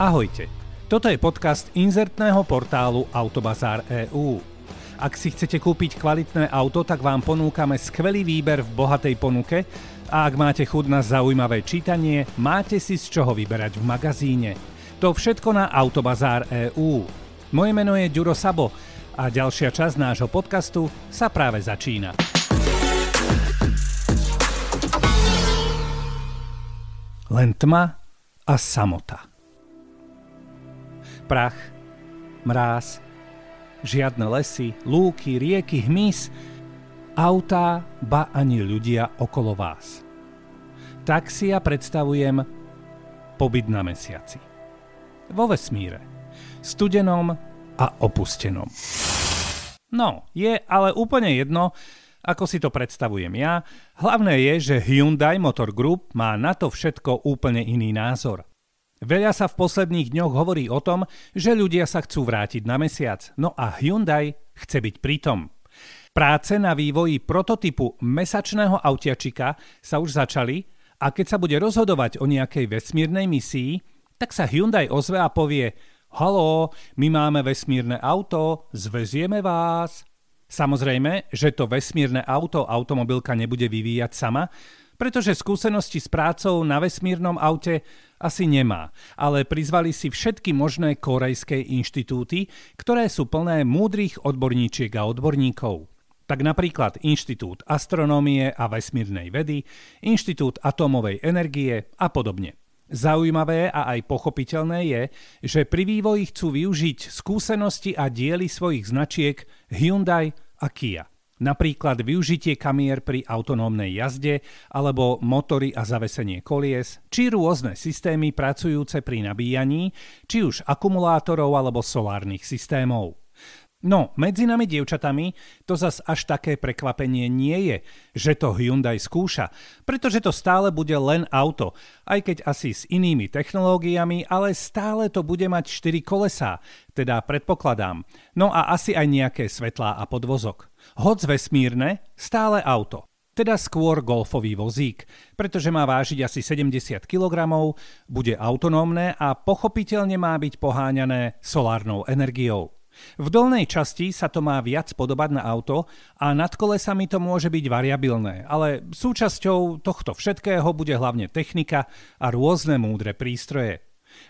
Ahojte, toto je podcast inzertného portálu Autobazár EU. Ak si chcete kúpiť kvalitné auto, tak vám ponúkame skvelý výber v bohatej ponuke a ak máte chud na zaujímavé čítanie, máte si z čoho vyberať v magazíne. To všetko na Autobazár EU. Moje meno je Ďuro Sabo a ďalšia časť nášho podcastu sa práve začína. Len tma a samota prach, mráz, žiadne lesy, lúky, rieky, hmyz, autá, ba ani ľudia okolo vás. Tak si ja predstavujem pobyt na mesiaci. Vo vesmíre. Studenom a opustenom. No, je ale úplne jedno, ako si to predstavujem ja. Hlavné je, že Hyundai Motor Group má na to všetko úplne iný názor. Veľa sa v posledných dňoch hovorí o tom, že ľudia sa chcú vrátiť na mesiac, no a Hyundai chce byť pritom. Práce na vývoji prototypu mesačného autiačika sa už začali a keď sa bude rozhodovať o nejakej vesmírnej misii, tak sa Hyundai ozve a povie Halo, my máme vesmírne auto, zvezieme vás. Samozrejme, že to vesmírne auto automobilka nebude vyvíjať sama, pretože skúsenosti s prácou na vesmírnom aute asi nemá, ale prizvali si všetky možné korejské inštitúty, ktoré sú plné múdrych odborníčiek a odborníkov. Tak napríklad Inštitút astronómie a vesmírnej vedy, Inštitút atómovej energie a podobne. Zaujímavé a aj pochopiteľné je, že pri vývoji chcú využiť skúsenosti a diely svojich značiek Hyundai a Kia. Napríklad využitie kamier pri autonómnej jazde alebo motory a zavesenie kolies, či rôzne systémy pracujúce pri nabíjaní, či už akumulátorov alebo solárnych systémov. No, medzi nami dievčatami to zas až také prekvapenie nie je, že to Hyundai skúša, pretože to stále bude len auto, aj keď asi s inými technológiami, ale stále to bude mať 4 kolesá, teda predpokladám, no a asi aj nejaké svetlá a podvozok. Hoc vesmírne, stále auto. Teda skôr golfový vozík, pretože má vážiť asi 70 kg, bude autonómne a pochopiteľne má byť poháňané solárnou energiou. V dolnej časti sa to má viac podobať na auto a nad kolesami to môže byť variabilné, ale súčasťou tohto všetkého bude hlavne technika a rôzne múdre prístroje.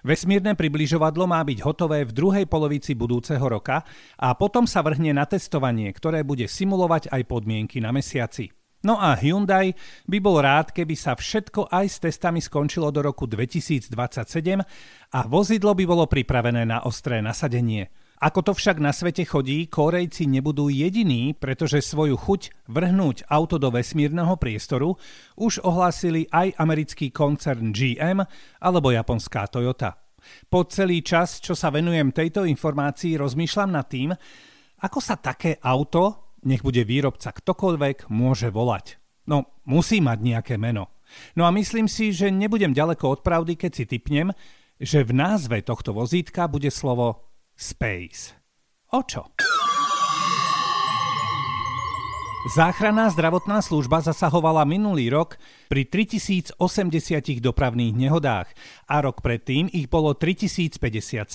Vesmírne približovadlo má byť hotové v druhej polovici budúceho roka a potom sa vrhne na testovanie, ktoré bude simulovať aj podmienky na mesiaci. No a Hyundai by bol rád, keby sa všetko aj s testami skončilo do roku 2027 a vozidlo by bolo pripravené na ostré nasadenie. Ako to však na svete chodí, Korejci nebudú jediní, pretože svoju chuť vrhnúť auto do vesmírneho priestoru už ohlásili aj americký koncern GM alebo japonská Toyota. Po celý čas, čo sa venujem tejto informácii, rozmýšľam nad tým, ako sa také auto, nech bude výrobca ktokoľvek, môže volať. No, musí mať nejaké meno. No a myslím si, že nebudem ďaleko od pravdy, keď si typnem, že v názve tohto vozítka bude slovo Space. O čo? Záchranná zdravotná služba zasahovala minulý rok pri 3080 dopravných nehodách a rok predtým ich bolo 3057.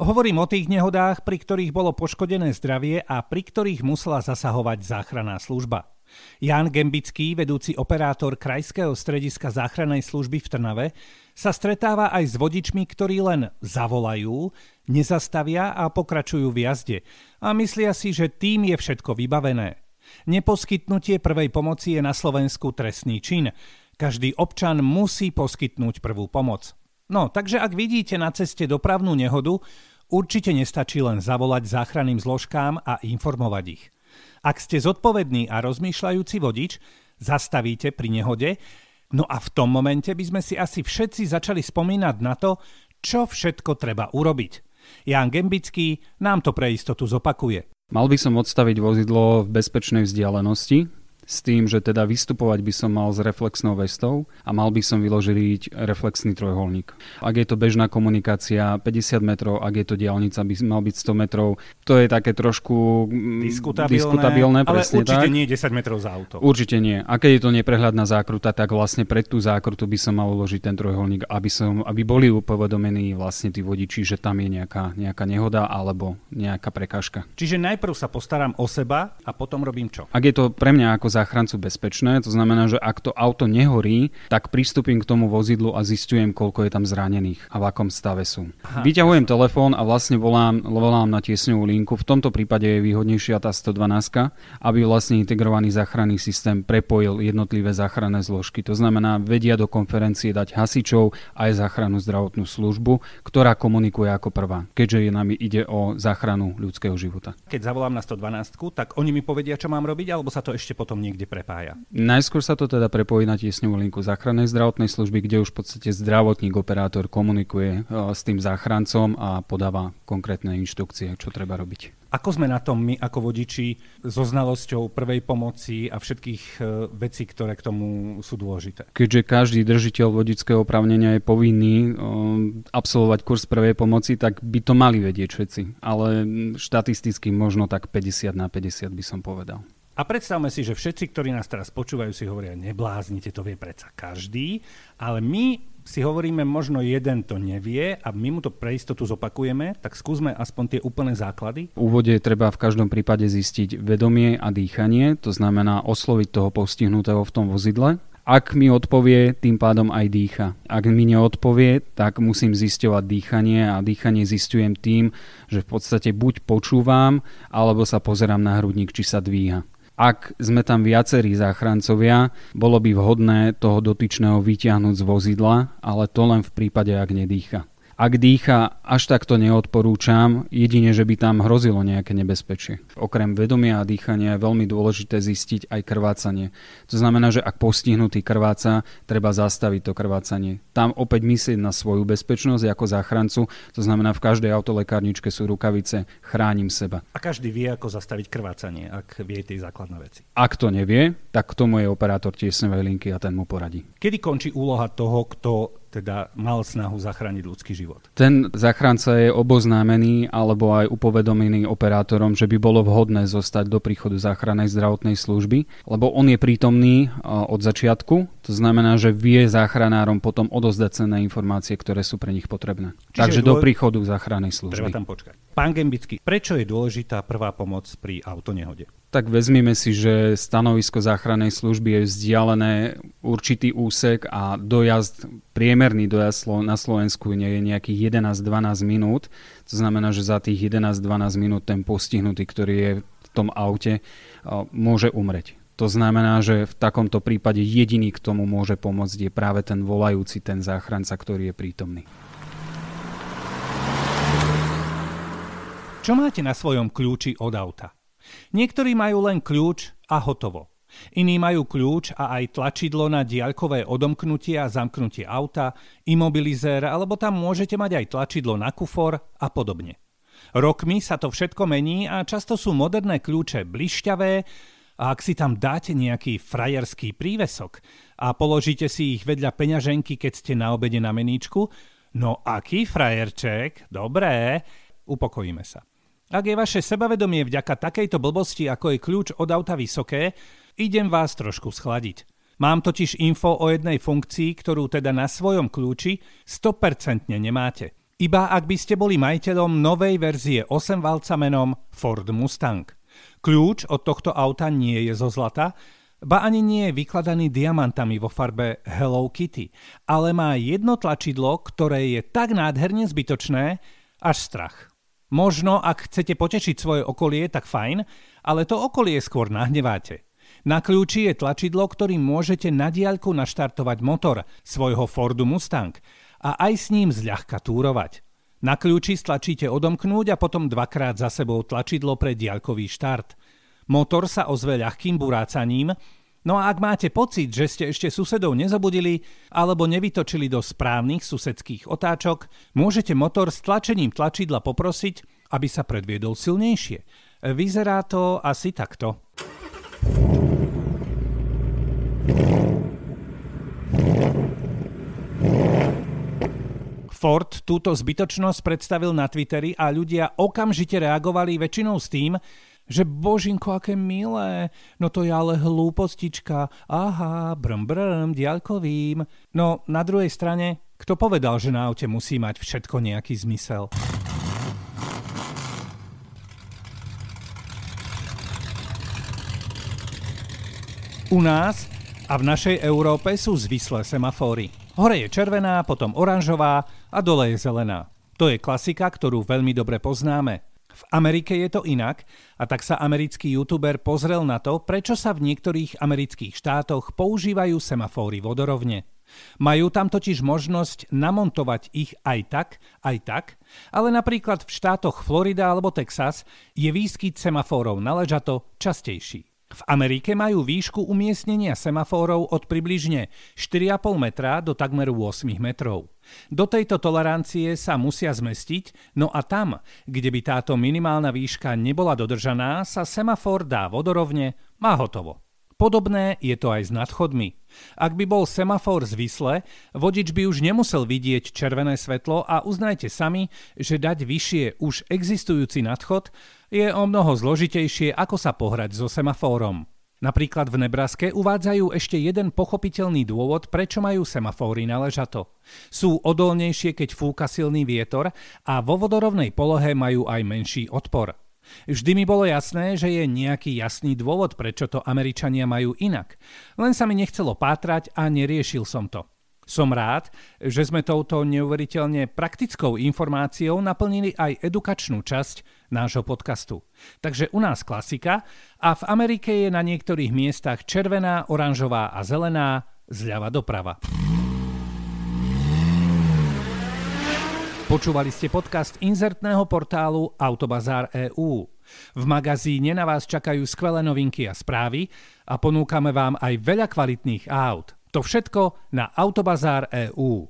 Hovorím o tých nehodách, pri ktorých bolo poškodené zdravie a pri ktorých musela zasahovať záchranná služba. Jan Gembický, vedúci operátor Krajského strediska záchrannej služby v Trnave, sa stretáva aj s vodičmi, ktorí len zavolajú, nezastavia a pokračujú v jazde a myslia si, že tým je všetko vybavené. Neposkytnutie prvej pomoci je na Slovensku trestný čin. Každý občan musí poskytnúť prvú pomoc. No, takže ak vidíte na ceste dopravnú nehodu, určite nestačí len zavolať záchranným zložkám a informovať ich. Ak ste zodpovedný a rozmýšľajúci vodič, zastavíte pri nehode, no a v tom momente by sme si asi všetci začali spomínať na to, čo všetko treba urobiť. Jan Gembický nám to pre istotu zopakuje. Mal by som odstaviť vozidlo v bezpečnej vzdialenosti, s tým, že teda vystupovať by som mal s reflexnou vestou a mal by som vyložiť reflexný trojuholník. Ak je to bežná komunikácia 50 metrov, ak je to diálnica, by mal byť 100 metrov. To je také trošku mm, diskutabilné, diskutabilné ale určite tak. nie 10 metrov za auto. Určite nie. A keď je to neprehľadná zákruta, tak vlastne pred tú zákrutu by som mal uložiť ten trojuholník, aby, som, aby boli upovedomení vlastne tí vodiči, že tam je nejaká, nejaká nehoda alebo nejaká prekážka. Čiže najprv sa postaram o seba a potom robím čo? Ak je to pre mňa ako záchrancu bezpečné, to znamená, že ak to auto nehorí, tak pristúpim k tomu vozidlu a zistujem, koľko je tam zranených a v akom stave sú. Aha, Vyťahujem telefón a vlastne volám, volám na tiesňovú linku. V tomto prípade je výhodnejšia tá 112, aby vlastne integrovaný záchranný systém prepojil jednotlivé záchranné zložky. To znamená, vedia do konferencie dať hasičov aj záchranu zdravotnú službu, ktorá komunikuje ako prvá, keďže je nami ide o záchranu ľudského života. Keď zavolám na 112, tak oni mi povedia, čo mám robiť, alebo sa to ešte potom niekde prepája? Najskôr sa to teda prepojí na tiesňovú linku záchrannej zdravotnej služby, kde už v podstate zdravotník, operátor komunikuje e, s tým záchrancom a podáva konkrétne inštrukcie, čo treba robiť. Ako sme na tom my ako vodiči so znalosťou prvej pomoci a všetkých e, vecí, ktoré k tomu sú dôležité? Keďže každý držiteľ vodického oprávnenia je povinný um, absolvovať kurz prvej pomoci, tak by to mali vedieť všetci. Ale štatisticky možno tak 50 na 50 by som povedal. A predstavme si, že všetci, ktorí nás teraz počúvajú, si hovoria, nebláznite, to vie predsa každý, ale my si hovoríme, možno jeden to nevie a my mu to pre istotu zopakujeme, tak skúsme aspoň tie úplné základy. V úvode treba v každom prípade zistiť vedomie a dýchanie, to znamená osloviť toho postihnutého v tom vozidle. Ak mi odpovie, tým pádom aj dýcha. Ak mi neodpovie, tak musím zisťovať dýchanie a dýchanie zistujem tým, že v podstate buď počúvam, alebo sa pozerám na hrudník, či sa dvíha ak sme tam viacerí záchrancovia, bolo by vhodné toho dotyčného vyťahnuť z vozidla, ale to len v prípade, ak nedýcha. Ak dýcha, až tak to neodporúčam, jedine, že by tam hrozilo nejaké nebezpečie. Okrem vedomia a dýchania je veľmi dôležité zistiť aj krvácanie. To znamená, že ak postihnutý krváca, treba zastaviť to krvácanie. Tam opäť myslieť na svoju bezpečnosť ako záchrancu, to znamená v každej autolekárničke sú rukavice, chránim seba. A každý vie, ako zastaviť krvácanie, ak vie tie základné veci. Ak to nevie, tak k tomu je operátor tiesňovej linky a ten mu poradí. Kedy končí úloha toho, kto teda mal snahu zachrániť ľudský život. Ten zachránca je oboznámený alebo aj upovedomený operátorom, že by bolo vhodné zostať do príchodu záchrannej zdravotnej služby, lebo on je prítomný od začiatku, to znamená, že vie záchranárom potom odozdať cenné informácie, ktoré sú pre nich potrebné. Čiže Takže dôle... do príchodu záchrannej služby. Treba tam počkať. Pán Gembický, prečo je dôležitá prvá pomoc pri autonehode? tak vezmime si, že stanovisko záchrannej služby je vzdialené určitý úsek a dojazd, priemerný dojazd na Slovensku nie je nejakých 11-12 minút. To znamená, že za tých 11-12 minút ten postihnutý, ktorý je v tom aute, môže umreť. To znamená, že v takomto prípade jediný k tomu môže pomôcť je práve ten volajúci, ten záchranca, ktorý je prítomný. Čo máte na svojom kľúči od auta? Niektorí majú len kľúč a hotovo. Iní majú kľúč a aj tlačidlo na diaľkové odomknutie a zamknutie auta, imobilizér, alebo tam môžete mať aj tlačidlo na kufor a podobne. Rokmi sa to všetko mení a často sú moderné kľúče blišťavé a ak si tam dáte nejaký frajerský prívesok a položíte si ich vedľa peňaženky, keď ste na obede na meníčku, no aký frajerček, dobré, upokojíme sa. Ak je vaše sebavedomie vďaka takejto blbosti, ako je kľúč od auta vysoké, idem vás trošku schladiť. Mám totiž info o jednej funkcii, ktorú teda na svojom kľúči 100% nemáte. Iba ak by ste boli majiteľom novej verzie 8 valca menom Ford Mustang. Kľúč od tohto auta nie je zo zlata, ba ani nie je vykladaný diamantami vo farbe Hello Kitty, ale má jedno tlačidlo, ktoré je tak nádherne zbytočné, až strach. Možno, ak chcete potešiť svoje okolie, tak fajn, ale to okolie skôr nahneváte. Na kľúči je tlačidlo, ktorým môžete na diaľku naštartovať motor svojho Fordu Mustang a aj s ním zľahka túrovať. Na kľúči stlačíte odomknúť a potom dvakrát za sebou tlačidlo pre diaľkový štart. Motor sa ozve ľahkým burácaním, No a ak máte pocit, že ste ešte susedov nezabudili alebo nevytočili do správnych susedských otáčok, môžete motor s tlačením tlačidla poprosiť, aby sa predviedol silnejšie. Vyzerá to asi takto. Ford túto zbytočnosť predstavil na Twitteri a ľudia okamžite reagovali väčšinou s tým, že božinko, aké milé, no to je ale hlúpostička, aha, brm brm, diaľkovým. No na druhej strane, kto povedal, že na aute musí mať všetko nejaký zmysel? U nás a v našej Európe sú zvislé semafóry. Hore je červená, potom oranžová a dole je zelená. To je klasika, ktorú veľmi dobre poznáme. V Amerike je to inak a tak sa americký youtuber pozrel na to, prečo sa v niektorých amerických štátoch používajú semafóry vodorovne. Majú tam totiž možnosť namontovať ich aj tak, aj tak, ale napríklad v štátoch Florida alebo Texas je výskyt semafórov na ležato častejší. V Amerike majú výšku umiestnenia semafórov od približne 4,5 metra do takmer 8 metrov. Do tejto tolerancie sa musia zmestiť, no a tam, kde by táto minimálna výška nebola dodržaná, sa semafor dá vodorovne, má hotovo. Podobné je to aj s nadchodmi. Ak by bol semafor zvisle, vodič by už nemusel vidieť červené svetlo a uznajte sami, že dať vyššie už existujúci nadchod je o mnoho zložitejšie ako sa pohrať so semafórom. Napríklad v Nebraske uvádzajú ešte jeden pochopiteľný dôvod, prečo majú semafóry na ležato. Sú odolnejšie, keď fúka silný vietor a vo vodorovnej polohe majú aj menší odpor. Vždy mi bolo jasné, že je nejaký jasný dôvod, prečo to Američania majú inak. Len sa mi nechcelo pátrať a neriešil som to. Som rád, že sme touto neuveriteľne praktickou informáciou naplnili aj edukačnú časť nášho podcastu. Takže u nás klasika a v Amerike je na niektorých miestach červená, oranžová a zelená, zľava doprava. Počúvali ste podcast inzertného portálu Autobazár EU. V magazíne na vás čakajú skvelé novinky a správy a ponúkame vám aj veľa kvalitných aut. To všetko na Autobazár EU.